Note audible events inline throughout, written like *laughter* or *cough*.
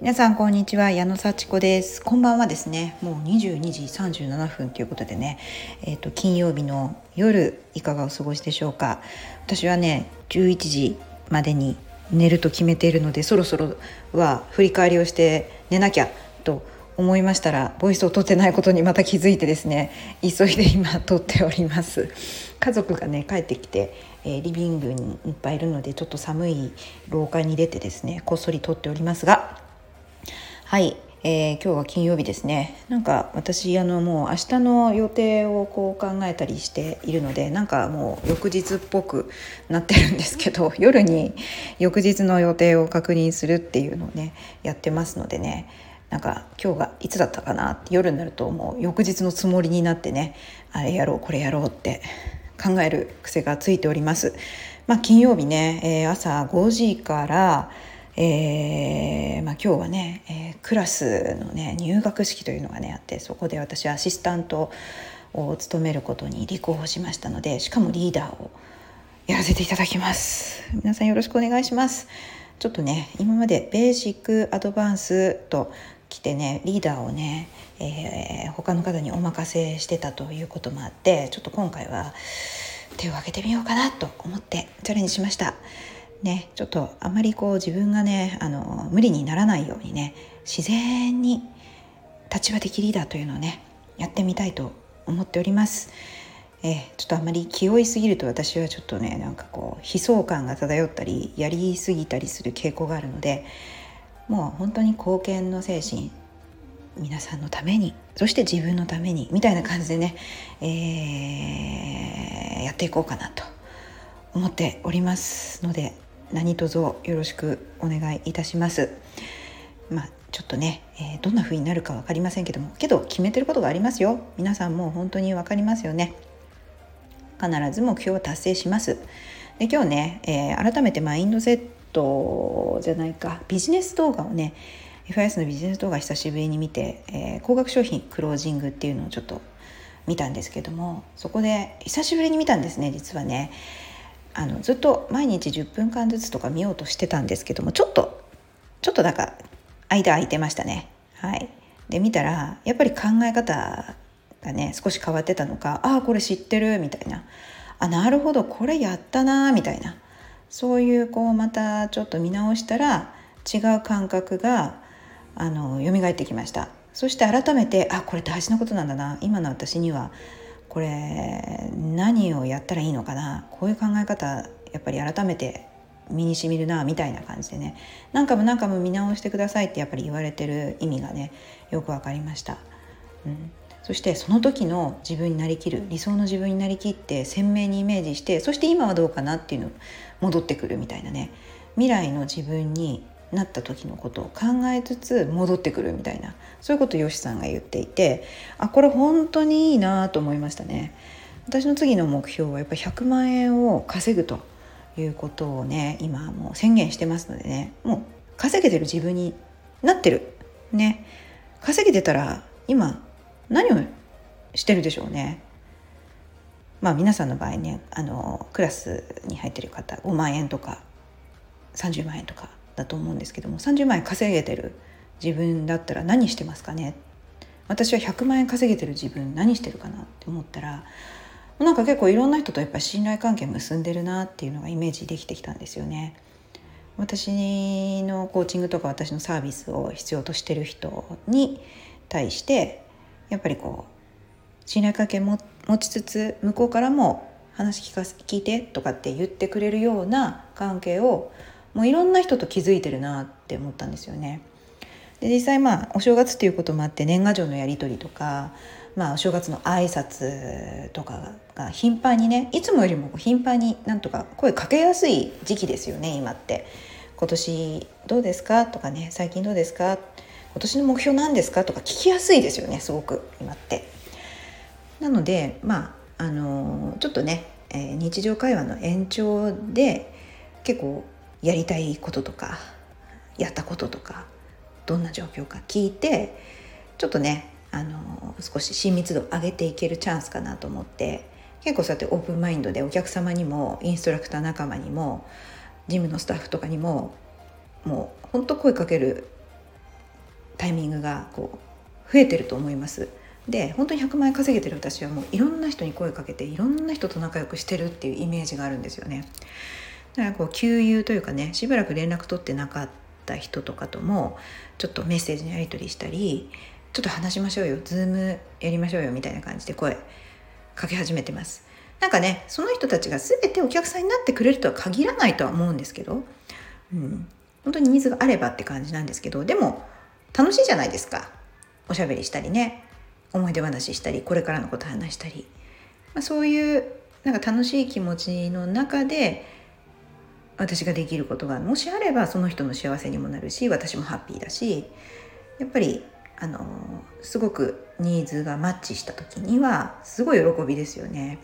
皆さんこんにちは矢野幸子です。こんばんはですね。もう22時37分ということでね。えっ、ー、と金曜日の夜いかがお過ごしでしょうか。私はね11時までに寝ると決めているのでそろそろは振り返りをして寝なきゃと思いましたらボイスを取ってないことにまた気づいてですね急いで今撮っております。家族がね帰ってきて、えー、リビングにいっぱいいるのでちょっと寒い廊下に出てですねこっそり撮っておりますがはい、えー、今日は金曜日ですね。なんか私あのもう明日の予定をこう考えたりしているのでなんかもう翌日っぽくなってるんですけど *laughs* 夜に翌日の予定を確認するっていうのをねやってますのでね。なんか今日がいつだったかな？って夜になるともう翌日のつもりになってねあれやろうこれやろうって考える癖がついております。まあ、金曜日ね、えー、朝5時からえーまあ、今日はね、えー、クラスのね入学式というのがねあってそこで私アシスタントを務めることに立候補しましたのでしかもリーダーをやらせていただきます皆さんよろしくお願いしますちょっとね今までベーシックアドバンスと来てねリーダーをね、えー、他の方にお任せしてたということもあってちょっと今回は手を挙げてみようかなと思ってチャレンジしました。ねちょっとあまりこう自分がねあの無理にならないようにね自然に立場的リーダーというのをねやってみたいと思っております。え、ちょっとあまり気負いすぎると私はちょっとねなんかこう悲壮感が漂ったりやりすぎたりする傾向があるのでもう本当に貢献の精神皆さんのためにそして自分のためにみたいな感じでね、えー、やっていこうかなと思っておりますので何卒よろしくお願いいたします。まあ、ちょっとね、えー、どんな風になるか分かりませんけどもけど決めてることがありますよ。皆さんも本当に分かりますよね。必ず目標は達成します。で今日ね、えー、改めてマインドセットじゃないか。ビジネス動画をね FIS のビジネス動画久しぶりに見て、えー、高額商品クロージングっていうのをちょっと見たんですけどもそこで久しぶりに見たんですね実はね。あのずっと毎日10分間ずつとか見ようとしてたんですけどもちょっとちょっとなんか間空いてましたね。はい、で見たらやっぱり考え方がね少し変わってたのかああこれ知ってるみたいなあなるほどこれやったなみたいな。そういうこうまたちょっと見直したら違う感覚があの蘇ってきました。そして改めてあこれ大事なことなんだな。今の私にはこれ何をやったらいいのかな？こういう考え方やっぱり改めて身にしみるなみたいな感じでね。何回も何回も見直してくださいってやっぱり言われてる意味がねよく分かりました。うん。そしてその時の自分になりきる理想の自分になりきって鮮明にイメージしてそして今はどうかなっていうの戻ってくるみたいなね。未来の自分になった時のことを考えつつ戻ってくるみたいなそういうことをよしさんが言っていてあこれ本当にいいなと思いましたね。私の次の目標はやっぱ100万円を稼ぐということをね今もう宣言してますのでねもう稼げてる自分になってるね稼げてたら今何をしてるでしょうねまあ皆さんの場合ねあのクラスに入ってる方5万円とか30万円とかだと思うんですけども30万円稼げてる自分だったら何してますかね？私は100万円稼げてる自分何してるかなって思ったらなんか結構いろんな人とやっぱ信頼関係結んでるなっていうのがイメージできてきたんですよね。私のコーチングとか私のサービスを必要としてる人に対してやっぱりこう信頼関係も持ちつつ向こうからも話聞かせ聞いてとかって言ってくれるような関係をもういろんな人と気づいてるなって思ったんですよね。で実際まあお正月っていうこともあって年賀状のやり取りとか、まあ、お正月の挨拶とかが頻繁にねいつもよりも頻繁になんとか声かけやすい時期ですよね今って。今年どうですかとかね最近どうですか？今年の目標何ですかとか聞きやすいですよねすごく今って。なのでまああのちょっとね、えー、日常会話の延長で結構やりたいこととかやったこととかどんな状況か聞いてちょっとねあの少し親密度を上げていけるチャンスかなと思って結構そうやってオープンマインドでお客様にもインストラクター仲間にもジムのスタッフとかにももうほんと声かけるタイミングがこう増えてると思います。で本当に100万円稼げてる私はもういろんな人に声かけていろんな人と仲良くしてるっていうイメージがあるんですよね。だからこう旧友というかねしばらく連絡取ってなかった人とかともちょっとメッセージのやり取りしたりちょっと話しましょうよズームやりましょうよみたいな感じで声かけ始めてます。なんかねその人たちが全てお客さんになってくれるとは限らないとは思うんですけど、うん、本当にニーズがあればって感じなんですけどでも楽しいじゃないですか。おしゃべりしたりね。思い出話したりこれからのこと話したり、まあ、そういうなんか楽しい気持ちの中で私ができることがもしあればその人の幸せにもなるし私もハッピーだしやっぱりあのすごくニーズがマッチした時にはすごい喜びですよね。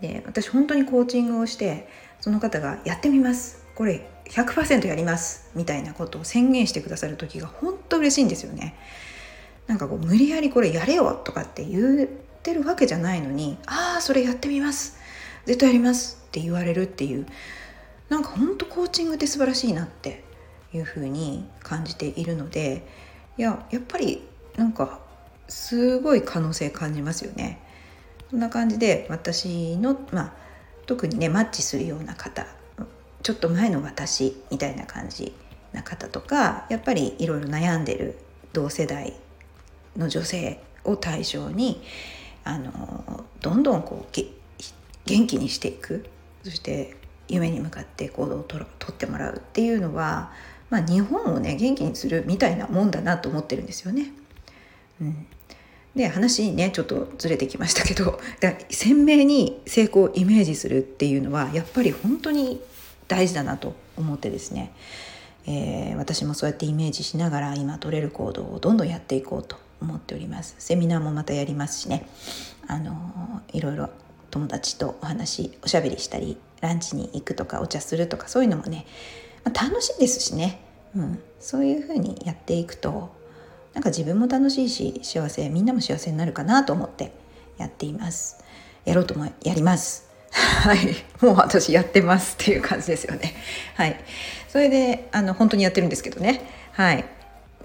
で私本当にコーチングをしてその方が「やってみますこれ100%やります」みたいなことを宣言してくださる時が本当嬉しいんですよね。なんかこう無理やりこれやれよとかって言ってるわけじゃないのに「ああそれやってみます絶対やります」って言われるっていうなんか本当コーチングって素晴らしいなっていうふうに感じているのでいややっぱりなんかすごい可能性感じますよね。そんな感じで私の、まあ、特にねマッチするような方ちょっと前の私みたいな感じな方とかやっぱりいろいろ悩んでる同世代の女性を対象にあのどんどんこう元気にしていくそして夢に向かって行動をとってもらうっていうのは、まあ、日本をね元気にするみたいなもんだなと思ってるんですよね。うん、で話ねちょっとずれてきましたけど *laughs* だ鮮明に成功をイメージするっていうのはやっぱり本当に大事だなと思ってですね、えー、私もそうやってイメージしながら今取れる行動をどんどんやっていこうと思っております。セミナーもまたやりますしね。あのいろいろ友達とお話おしゃべりしたりランチに行くとかお茶するとかそういうのもね、まあ、楽しいですしね、うん、そういうふうにやっていくとなんか自分も楽しいし幸せみんなも幸せになるかなと思ってやっています。やろうともやります。*laughs* はい。もう私やってますっていう感じですよね。はい。それであの本当にやってるんですけどね。はい。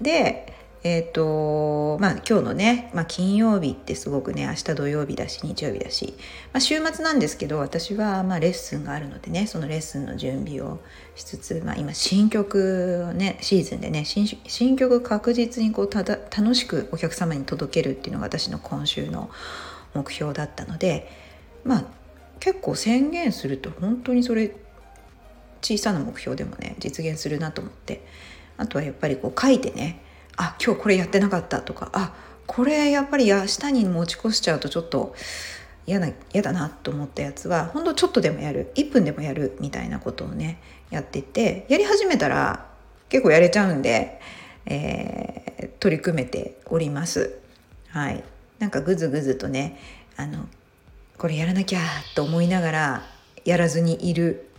でえーとまあ、今日のね、まあ、金曜日ってすごくね明日土曜日だし日曜日だし、まあ、週末なんですけど私はまあレッスンがあるのでねそのレッスンの準備をしつつ、まあ、今新曲をねシーズンでね新新曲確実にこうただ楽しくお客様に届けるっていうのが私の今週の目標だったのでまあ結構宣言すると本当にそれ小さな目標でもね実現するなと思ってあとはやっぱりこう書いてねあ今日これやってなかったとかあこれやっぱり明日に持ち越しちゃうとちょっと嫌な嫌だなと思ったやつはほんとちょっとでもやる1分でもやるみたいなことをねやっててやり始めたら結構やれちゃうんで、えー、取り組めております。はい、なんかぐずぐずとねあのこれやらなきゃと思いながらやらずにいる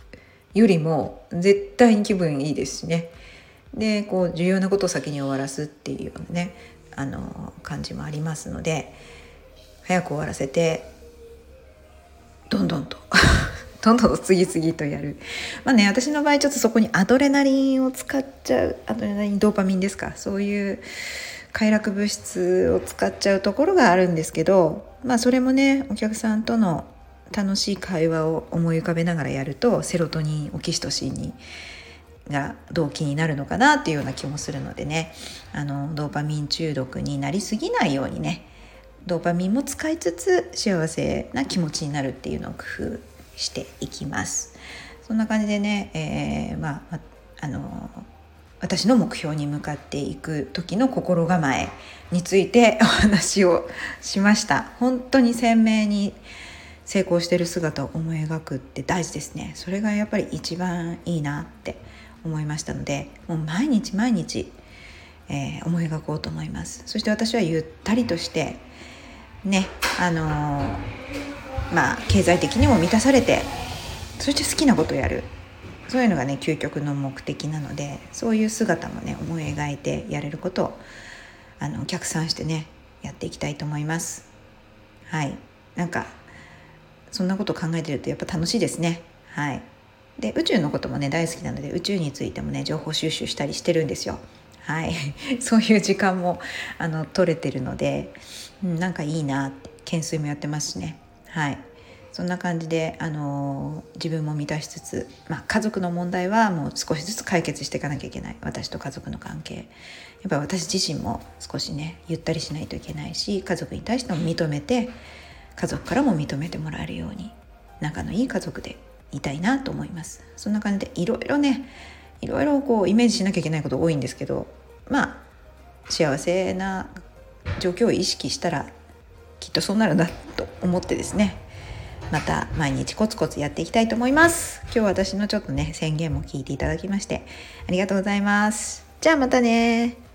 よりも絶対に気分いいですしねでこう重要なことを先に終わらすっていうようなねあの感じもありますので早く終わらせてどんどんと *laughs* どんどん次々とやる。まあね私の場合ちょっとそこにアドレナリンを使っちゃうアドレナリンドーパミンですかそういう快楽物質を使っちゃうところがあるんですけどまあそれもねお客さんとの楽しい会話を思い浮かべながらやるとセロトニンオキシトシンにが動機になるのかなっていうような気もするのでね。あのドーパミン中毒になりすぎないようにね。ドーパミンも使いつつ幸せな気持ちになるっていうのを工夫していきます。そんな感じでね、えー、まあ、あの私の目標に向かっていく時の心構えについて *laughs* お話をしました。本当に鮮明に成功してる姿を思い描くって大事ですね。それがやっぱり一番いいなって思いましたのでもう毎日毎日、えー、思い描こうと思います。そして私はゆったりとしてねあのー、まあ経済的にも満たされてそして好きなことをやる。そういうのがね究極の目的なのでそういう姿もね思い描いてやれることをあの逆算してねやっていきたいと思います。はい。なんかそんなこと考えてるとやっぱ楽しいですね。はい。で宇宙のこともね大好きなので宇宙についてもね情報収集したりしてるんですよ。はい、*laughs* そういう時間もあの取れてるので、うん、なんかいいなって懸垂もやってますしね。はい。そんな感じで、あの自分も満たしつつ、まあ、家族の問題はもう少しずつ解決していかなきゃいけない。私と家族の関係。やっぱり私自身も少しねゆったりしないといけないし家族に対しても認めて家族からも認めてもらえるように仲のいい家族でいたいなと思います。そんな感じでいろいろねいろいろこうイメージしなきゃいけないこと多いんですけどまあ幸せな状況を意識したらきっとそうなるんだと思ってですね。また毎日コツコツやっていきたいと思います。今日私のちょっとね宣言も聞いていただきましてありがとうございます。じゃあまたね